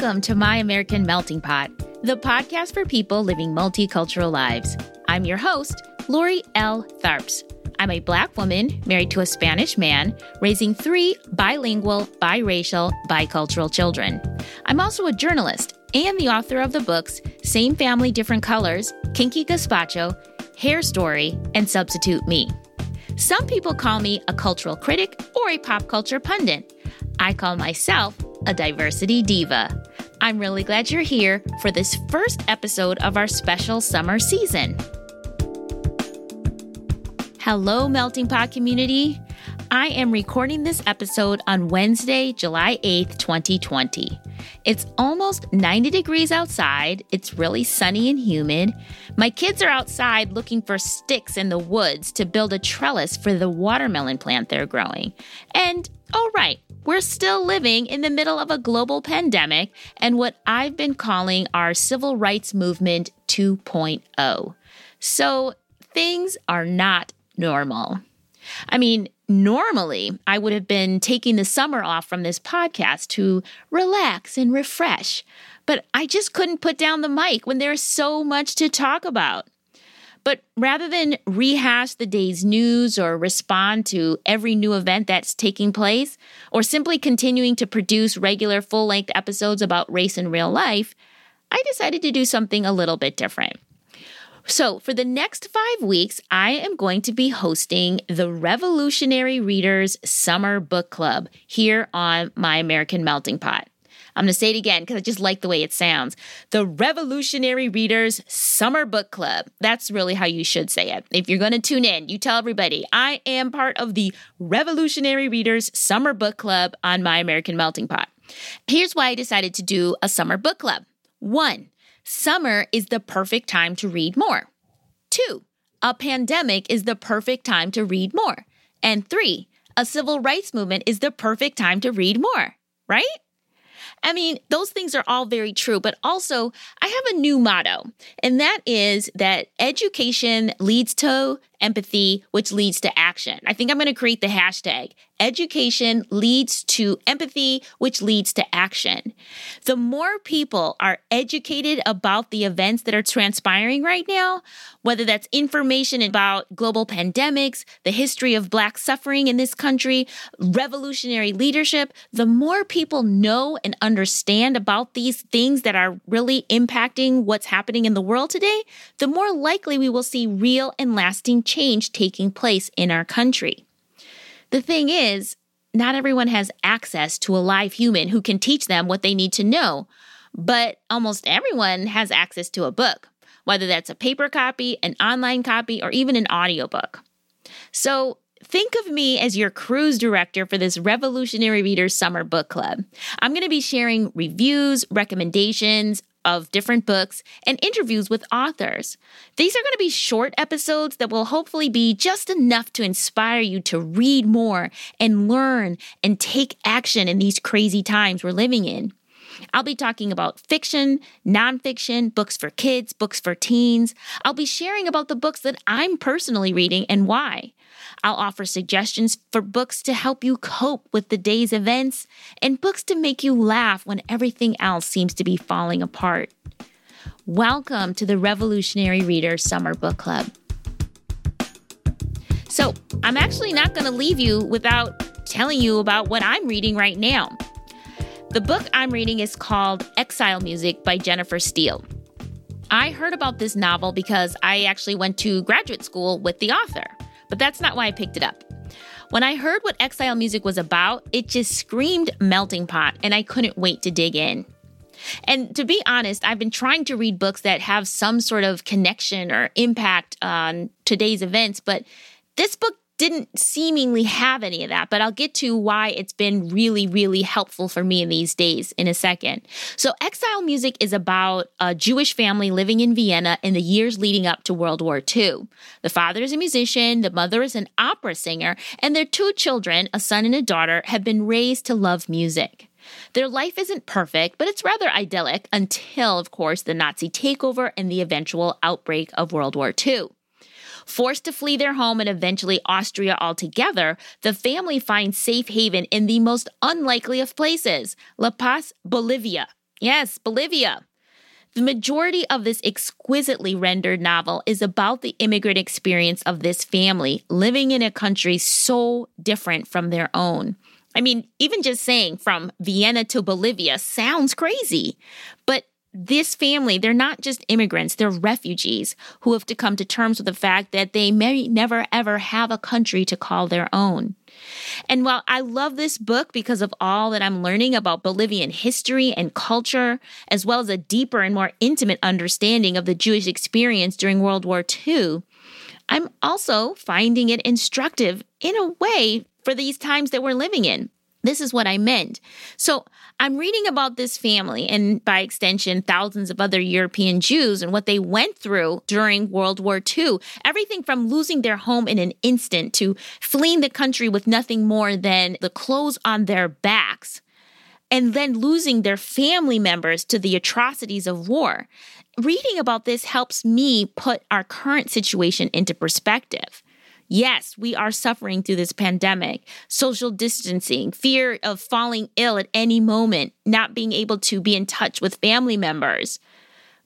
Welcome to My American Melting Pot, the podcast for people living multicultural lives. I'm your host, Lori L. Tharps. I'm a Black woman married to a Spanish man, raising three bilingual, biracial, bicultural children. I'm also a journalist and the author of the books Same Family, Different Colors, Kinky Gazpacho, Hair Story, and Substitute Me. Some people call me a cultural critic or a pop culture pundit. I call myself a diversity diva. I'm really glad you're here for this first episode of our special summer season. Hello, Melting Pot community. I am recording this episode on Wednesday, July 8th, 2020. It's almost 90 degrees outside. It's really sunny and humid. My kids are outside looking for sticks in the woods to build a trellis for the watermelon plant they're growing. And, oh, right, we're still living in the middle of a global pandemic and what I've been calling our civil rights movement 2.0. So things are not normal. I mean, normally I would have been taking the summer off from this podcast to relax and refresh, but I just couldn't put down the mic when there's so much to talk about. But rather than rehash the day's news or respond to every new event that's taking place, or simply continuing to produce regular full length episodes about race in real life, I decided to do something a little bit different. So, for the next five weeks, I am going to be hosting the Revolutionary Readers Summer Book Club here on My American Melting Pot. I'm going to say it again because I just like the way it sounds. The Revolutionary Readers Summer Book Club. That's really how you should say it. If you're going to tune in, you tell everybody, I am part of the Revolutionary Readers Summer Book Club on My American Melting Pot. Here's why I decided to do a summer book club. One, summer is the perfect time to read more. Two, a pandemic is the perfect time to read more. And three, a civil rights movement is the perfect time to read more, right? I mean, those things are all very true, but also I have a new motto, and that is that education leads to empathy, which leads to action. I think I'm going to create the hashtag education leads to empathy, which leads to action. The more people are educated about the events that are transpiring right now, whether that's information about global pandemics, the history of Black suffering in this country, revolutionary leadership, the more people know and understand about these things that are really impacting what's happening in the world today, the more likely we will see real and lasting change taking place in our country. The thing is, not everyone has access to a live human who can teach them what they need to know, but almost everyone has access to a book, whether that's a paper copy, an online copy, or even an audiobook. So, Think of me as your cruise director for this Revolutionary Readers Summer Book Club. I'm going to be sharing reviews, recommendations, of different books and interviews with authors. These are going to be short episodes that will hopefully be just enough to inspire you to read more and learn and take action in these crazy times we're living in. I'll be talking about fiction, nonfiction, books for kids, books for teens. I'll be sharing about the books that I'm personally reading and why. I'll offer suggestions for books to help you cope with the day's events and books to make you laugh when everything else seems to be falling apart. Welcome to the Revolutionary Reader Summer Book Club. So, I'm actually not going to leave you without telling you about what I'm reading right now. The book I'm reading is called Exile Music by Jennifer Steil. I heard about this novel because I actually went to graduate school with the author but that's not why I picked it up. When I heard what Exile Music was about, it just screamed melting pot, and I couldn't wait to dig in. And to be honest, I've been trying to read books that have some sort of connection or impact on today's events, but this book didn't seemingly have any of that, but I'll get to why it's been really, really helpful for me in these days in a second. So, Exile Music is about a Jewish family living in Vienna in the years leading up to World War II. The father is a musician, the mother is an opera singer, and their two children, a son and a daughter, have been raised to love music. Their life isn't perfect, but it's rather idyllic until, of course, the Nazi takeover and the eventual outbreak of World War II. Forced to flee their home and eventually Austria altogether, the family finds safe haven in the most unlikely of places, La Paz, Bolivia. Yes, Bolivia. The majority of this exquisitely rendered novel is about the immigrant experience of this family living in a country so different from their own. I mean, even just saying from Vienna to Bolivia sounds crazy, but this family, they're not just immigrants, they're refugees who have to come to terms with the fact that they may never ever have a country to call their own. And while I love this book because of all that I'm learning about Bolivian history and culture, as well as a deeper and more intimate understanding of the Jewish experience during World War II, I'm also finding it instructive in a way for these times that we're living in. This is what I meant. So I'm reading about this family and by extension, thousands of other European Jews and what they went through during World War II. Everything from losing their home in an instant to fleeing the country with nothing more than the clothes on their backs and then losing their family members to the atrocities of war. Reading about this helps me put our current situation into perspective. Yes, we are suffering through this pandemic, social distancing, fear of falling ill at any moment, not being able to be in touch with family members.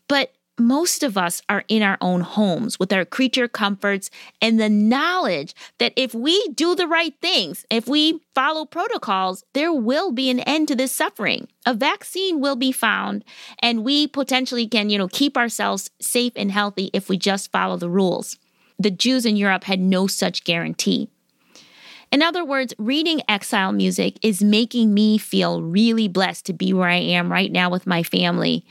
But most of us are in our own homes with our creature comforts and the knowledge that if we do the right things, if we follow protocols, there will be an end to this suffering. A vaccine will be found and we potentially can, you know, keep ourselves safe and healthy if we just follow the rules the Jews in Europe had no such guarantee. In other words, reading exile music is making me feel really blessed to be where I am right now with my family.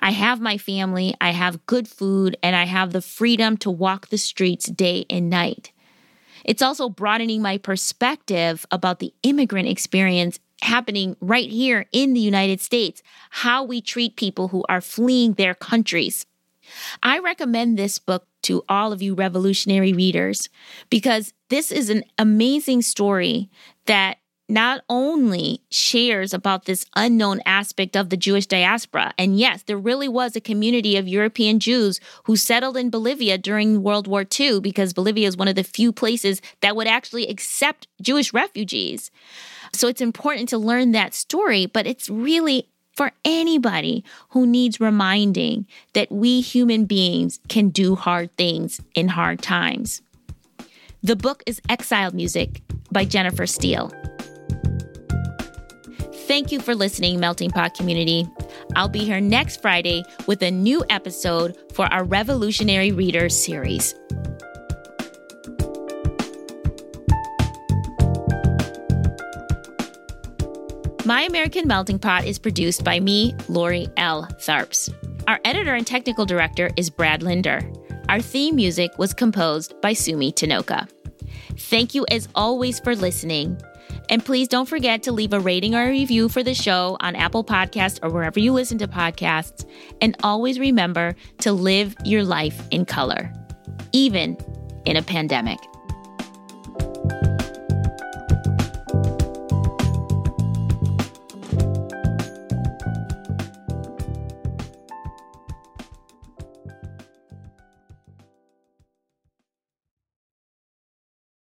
I have my family, I have good food, and I have the freedom to walk the streets day and night. It's also broadening my perspective about the immigrant experience happening right here in the United States, how we treat people who are fleeing their countries. I recommend this book to all of you revolutionary readers because this is an amazing story that not only shares about this unknown aspect of the Jewish diaspora, and yes, there really was a community of European Jews who settled in Bolivia during World War II because Bolivia is one of the few places that would actually accept Jewish refugees. So it's important to learn that story, but it's really for anybody who needs reminding that we human beings can do hard things in hard times. The book is Exile Music by Jennifer Steil. Thank you for listening, Melting Pot community. I'll be here next Friday with a new episode for our Revolutionary Readers series. My American Melting Pot is produced by me, Lori L. Tharps. Our editor and technical director is Brad Linder. Our theme music was composed by Sumi Tonooka. Thank you as always for listening. And please don't forget to leave a rating or a review for the show on Apple Podcasts or wherever you listen to podcasts. And always remember to live your life in color, even in a pandemic.